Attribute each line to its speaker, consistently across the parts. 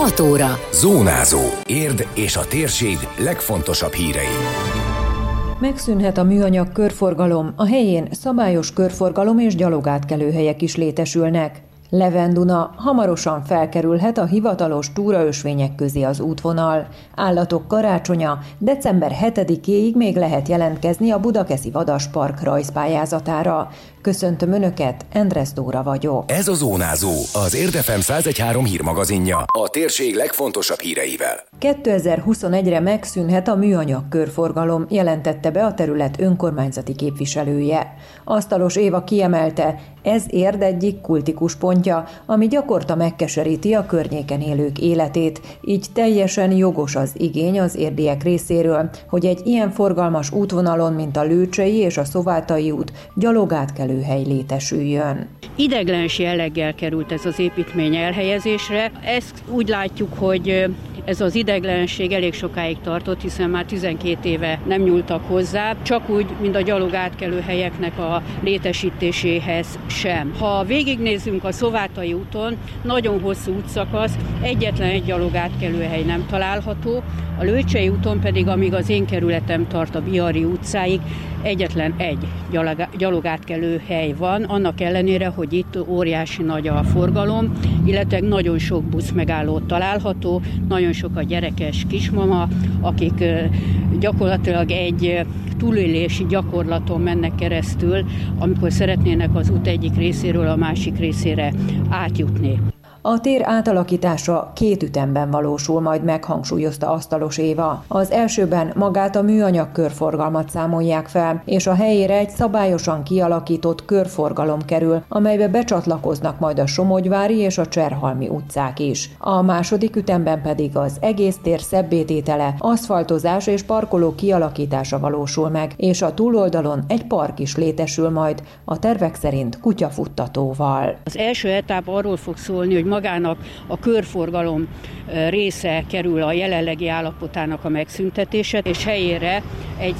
Speaker 1: 6 óra.
Speaker 2: Zónázó. Érd és a térség legfontosabb hírei.
Speaker 3: Megszűnhet a műanyag körforgalom, a helyén szabályos körforgalom és gyalogátkelőhelyek is létesülnek. Levenduna hamarosan felkerülhet a hivatalos túraösvények közé az útvonal. Állatok karácsonya december 7-éig még lehet jelentkezni a Budakeszi Vadaspark rajzpályázatára. Köszöntöm Önöket, Endres Dóra vagyok.
Speaker 2: Ez a Zónázó, az Érdefem 113 hírmagazinja. A térség legfontosabb híreivel.
Speaker 3: 2021-re megszűnhet a műanyag körforgalom, jelentette be a terület önkormányzati képviselője. Asztalos Éva kiemelte, ez érd egyik kultikus pontja, ami gyakorta megkeseríti a környéken élők életét, így teljesen jogos az igény az érdiek részéről, hogy egy ilyen forgalmas útvonalon, mint a Lőcsei és a Szovátai út gyalogát kell megfigyelőhely létesüljön.
Speaker 4: Ideglens jelleggel került ez az építmény elhelyezésre. Ezt úgy látjuk, hogy ez az ideglenség elég sokáig tartott, hiszen már 12 éve nem nyúltak hozzá, csak úgy, mint a gyalog átkelő helyeknek a létesítéséhez sem. Ha végignézzünk a Szovátai úton, nagyon hosszú útszakasz, egyetlen egy gyalog hely nem található, a Lőcsei úton pedig, amíg az én kerületem tart a Biari utcáig, egyetlen egy gyalogátkelő hely van, annak ellenére, hogy itt óriási nagy a forgalom, illetve nagyon sok busz megálló található, nagyon sok a gyerekes kismama, akik gyakorlatilag egy túlélési gyakorlaton mennek keresztül, amikor szeretnének az út egyik részéről a másik részére átjutni.
Speaker 3: A tér átalakítása két ütemben valósul, majd meghangsúlyozta Asztalos Éva. Az elsőben magát a műanyag körforgalmat számolják fel, és a helyére egy szabályosan kialakított körforgalom kerül, amelybe becsatlakoznak majd a Somogyvári és a Cserhalmi utcák is. A második ütemben pedig az egész tér szebbététele, aszfaltozás és parkoló kialakítása valósul meg, és a túloldalon egy park is létesül majd, a tervek szerint kutyafuttatóval.
Speaker 4: Az első etap arról fog szólni, hogy magának. A körforgalom része kerül a jelenlegi állapotának a megszüntetése, és helyére egy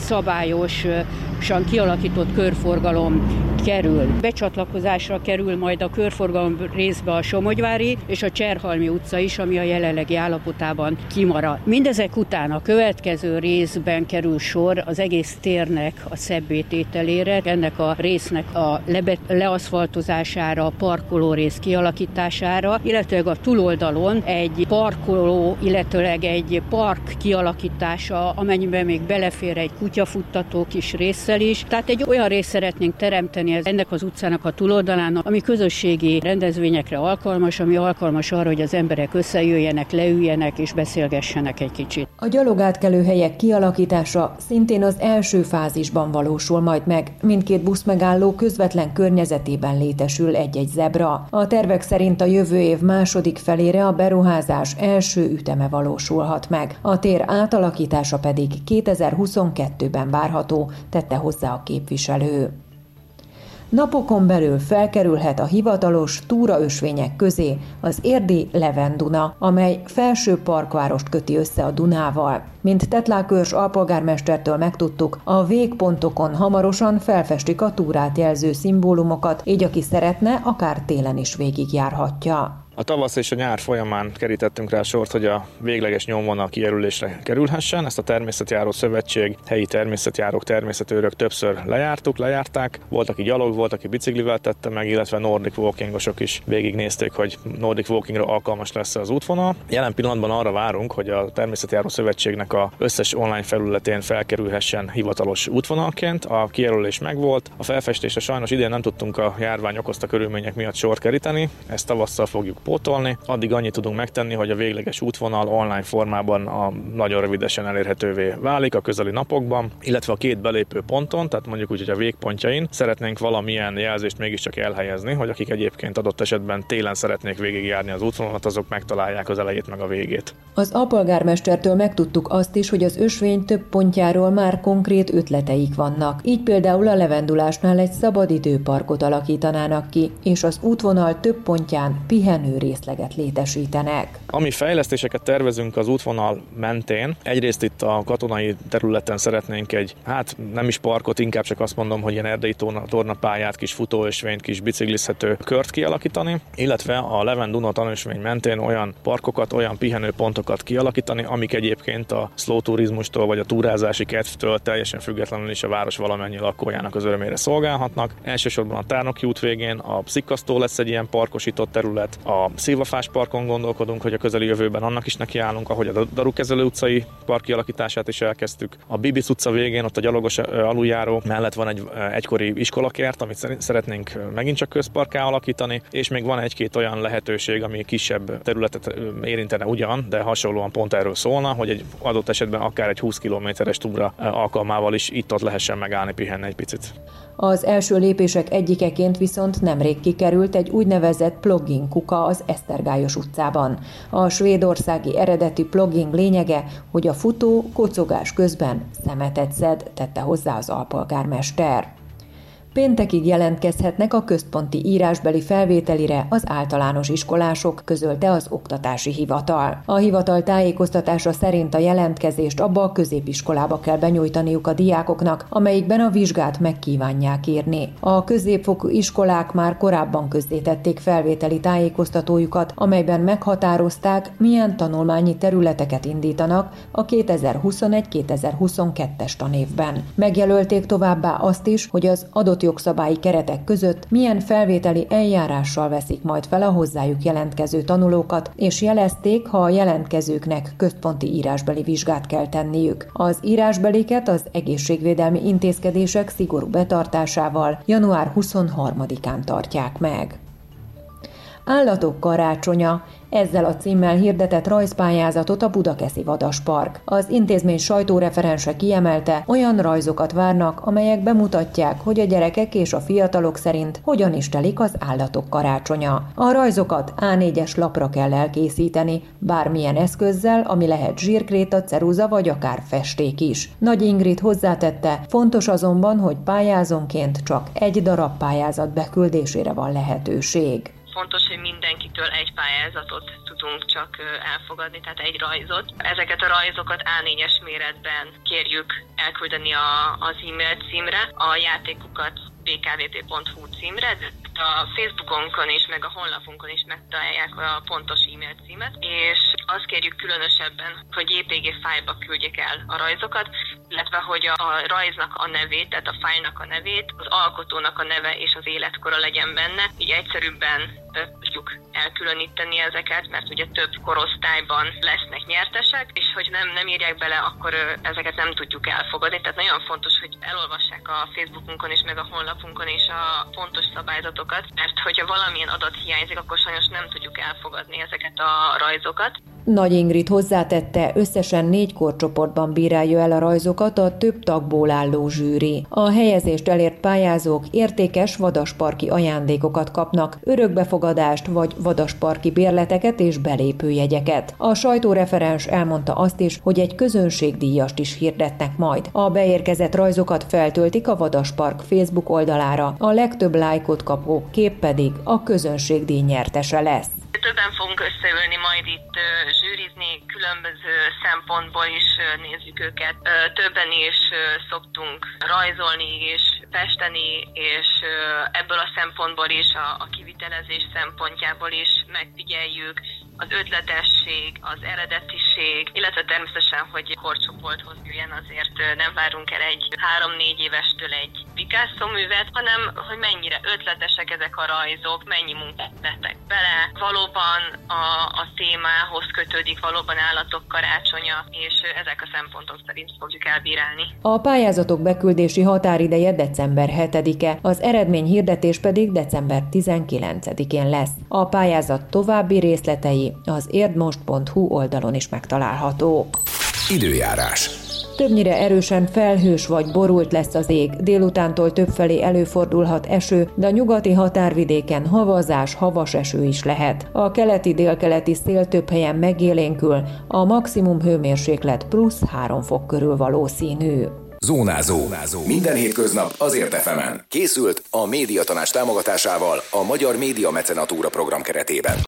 Speaker 4: szabályosan kialakított körforgalom kerül. Becsatlakozásra kerül majd a körforgalom részbe a Somogyvári és a Cserhalmi utca is, ami a jelenlegi állapotában kimarad. Mindezek után a következő részben kerül sor az egész térnek a szebbétételére, ennek a résznek a lebe- leaszfaltozására, a parkoló rész kialakítására, illetve a túloldalon egy parkoló, illetőleg egy park kialakítása, amennyiben még belefér egy kutyafuttató kis résszel is. Tehát egy olyan részt szeretnénk teremteni, ez ennek az utcának a túloldalán, ami közösségi rendezvényekre alkalmas, ami alkalmas arra, hogy az emberek összejöjjenek, leüljenek és beszélgessenek egy kicsit.
Speaker 3: A gyalogátkelő helyek kialakítása szintén az első fázisban valósul majd meg. Mindkét buszmegálló közvetlen környezetében létesül egy-egy zebra. A tervek szerint a jövő év második felére a beruházás első üteme valósulhat meg. A tér átalakítása pedig 2022-ben várható, tette hozzá a képviselő. Napokon belül felkerülhet a hivatalos túraösvények közé az érdi Levenduna, amely felső parkvárost köti össze a Dunával. Mint Tetlákörs alpolgármestertől megtudtuk, a végpontokon hamarosan felfestik a túrát jelző szimbólumokat, így aki szeretne, akár télen is végigjárhatja.
Speaker 5: A tavasz és a nyár folyamán kerítettünk rá sort, hogy a végleges nyomvonal kijelölésre kerülhessen. Ezt a Természetjáró Szövetség, helyi természetjárók, természetőrök többször lejártuk, lejárták. Volt, aki gyalog, volt, aki biciklivel tette meg, illetve Nordic Walkingosok is végignézték, hogy Nordic Walkingra alkalmas lesz az útvonal. Jelen pillanatban arra várunk, hogy a Természetjáró Szövetségnek a összes online felületén felkerülhessen hivatalos útvonalként. A kijelölés megvolt. A felfestésre sajnos idén nem tudtunk a járvány okozta körülmények miatt sort keríteni. Ezt tavasszal fogjuk pótolni. Addig annyit tudunk megtenni, hogy a végleges útvonal online formában a nagyon rövidesen elérhetővé válik a közeli napokban, illetve a két belépő ponton, tehát mondjuk úgy, hogy a végpontjain szeretnénk valamilyen jelzést mégiscsak elhelyezni, hogy akik egyébként adott esetben télen szeretnék végigjárni az útvonalat, azok megtalálják az elejét meg a végét.
Speaker 3: Az apolgármestertől megtudtuk azt is, hogy az ösvény több pontjáról már konkrét ötleteik vannak. Így például a levendulásnál egy szabadidőparkot alakítanának ki, és az útvonal több pontján pihenő részleget létesítenek.
Speaker 5: Ami fejlesztéseket tervezünk az útvonal mentén, egyrészt itt a katonai területen szeretnénk egy, hát nem is parkot, inkább csak azt mondom, hogy ilyen erdei tornapályát, kis futóösvényt, kis biciklizhető kört kialakítani, illetve a Leven Duna tanúsvény mentén olyan parkokat, olyan pihenőpontokat kialakítani, amik egyébként a slow turizmustól vagy a túrázási kedvtől teljesen függetlenül is a város valamennyi lakójának az örömére szolgálhatnak. Elsősorban a Tárnoki út végén a Szikasztó lesz egy ilyen parkosított terület, a Szilvafás parkon gondolkodunk, hogy a közeli jövőben annak is nekiállunk, ahogy a Darukezelő utcai park kialakítását is elkezdtük. A Bibic utca végén, ott a gyalogos aluljáró mellett van egy egykori iskolakert, amit szeretnénk megint csak közparká alakítani, és még van egy-két olyan lehetőség, ami kisebb területet érintene ugyan, de hasonlóan pont erről szólna, hogy egy adott esetben akár egy 20 kilométeres túra alkalmával is itt-ott lehessen megállni, pihenni egy picit.
Speaker 3: Az első lépések egyikeként viszont nemrég kikerült egy úgynevezett plugin kuka az Esztergályos utcában. A svédországi eredeti plugin lényege, hogy a futó kocogás közben szemetet szed, tette hozzá az alpolgármester. Péntekig jelentkezhetnek a központi írásbeli felvételire az általános iskolások, közölte az Oktatási Hivatal. A hivatal tájékoztatása szerint a jelentkezést abba a középiskolába kell benyújtaniuk a diákoknak, amelyikben a vizsgát megkívánják írni. A középfokú iskolák már korábban közzétették felvételi tájékoztatójukat, amelyben meghatározták, milyen tanulmányi területeket indítanak a 2021-2022-es tanévben. Megjelölték továbbá azt is, hogy az adott adott jogszabályi keretek között milyen felvételi eljárással veszik majd fel a hozzájuk jelentkező tanulókat, és jelezték, ha a jelentkezőknek központi írásbeli vizsgát kell tenniük. Az írásbeliket az egészségvédelmi intézkedések szigorú betartásával január 23-án tartják meg. Állatok karácsonya ezzel a címmel hirdetett rajzpályázatot a Budakeszi Vadaspark. Az intézmény sajtóreferense kiemelte, olyan rajzokat várnak, amelyek bemutatják, hogy a gyerekek és a fiatalok szerint hogyan is telik az állatok karácsonya. A rajzokat A4-es lapra kell elkészíteni, bármilyen eszközzel, ami lehet zsírkréta, ceruza vagy akár festék is. Nagy Ingrid hozzátette, fontos azonban, hogy pályázonként csak egy darab pályázat beküldésére van lehetőség
Speaker 1: fontos, hogy mindenkitől egy pályázatot tudunk csak elfogadni, tehát egy rajzot. Ezeket a rajzokat A4-es méretben kérjük elküldeni a, az e-mail címre, a játékukat bkvp.hu címre, a Facebookonkon is, meg a honlapunkon is megtalálják a pontos e-mail címet, és azt kérjük különösebben, hogy JPG fájlba küldjék el a rajzokat, illetve hogy a, rajznak a nevét, tehát a fájlnak a nevét, az alkotónak a neve és az életkora legyen benne, így egyszerűbben tudjuk elkülöníteni ezeket, mert ugye több korosztályban lesznek nyertesek, és hogy nem, nem írják bele, akkor ezeket nem tudjuk elfogadni. Tehát nagyon fontos, hogy elolvassák a Facebookunkon és meg a honlapunkon is a pontos szabályzatokat, mert hogyha valamilyen adat hiányzik, akkor sajnos nem tudjuk elfogadni ezeket a rajzokat.
Speaker 3: Nagy Ingrid hozzátette, összesen négy korcsoportban bírálja el a rajzokat a több tagból álló zsűri. A helyezést elért pályázók értékes vadasparki ajándékokat kapnak, örökbefogadást vagy vadasparki bérleteket és belépőjegyeket. A sajtóreferens elmondta azt is, hogy egy közönségdíjast is hirdetnek majd. A beérkezett rajzokat feltöltik a Vadaspark Facebook oldalára, a legtöbb lájkot kapó kép pedig a közönségdíj nyertese lesz.
Speaker 1: Többen fogunk összeülni majd itt különböző szempontból is nézzük őket. Többen is szoktunk rajzolni és festeni, és ebből a szempontból is, a, kivitelezés szempontjából is megfigyeljük az ötletesség, az eredetiség, illetve természetesen, hogy korcsoporthoz jöjjen, azért nem várunk el egy három-négy évestől egy Picasso művet, hanem hogy mennyire ötletesek ezek a rajzok, mennyi munkát vettek bele. Valóban a, a témához kötődik valóban állatok karácsonya, és ezek a szempontok szerint fogjuk elbírálni.
Speaker 3: A pályázatok beküldési határideje december 7-e, az eredmény hirdetés pedig december 19-én lesz. A pályázat további részletei az érdmost.hu oldalon is megtalálhatók.
Speaker 2: Időjárás.
Speaker 3: Többnyire erősen felhős vagy borult lesz az ég, délutántól többfelé előfordulhat eső, de a nyugati határvidéken havazás, havas eső is lehet. A keleti-délkeleti szél több helyen megélénkül, a maximum hőmérséklet plusz 3 fok körül valószínű.
Speaker 2: Zónázó. Zónázó. Minden hétköznap azért efemen. Készült a médiatanás támogatásával a Magyar Média Mecenatúra program keretében.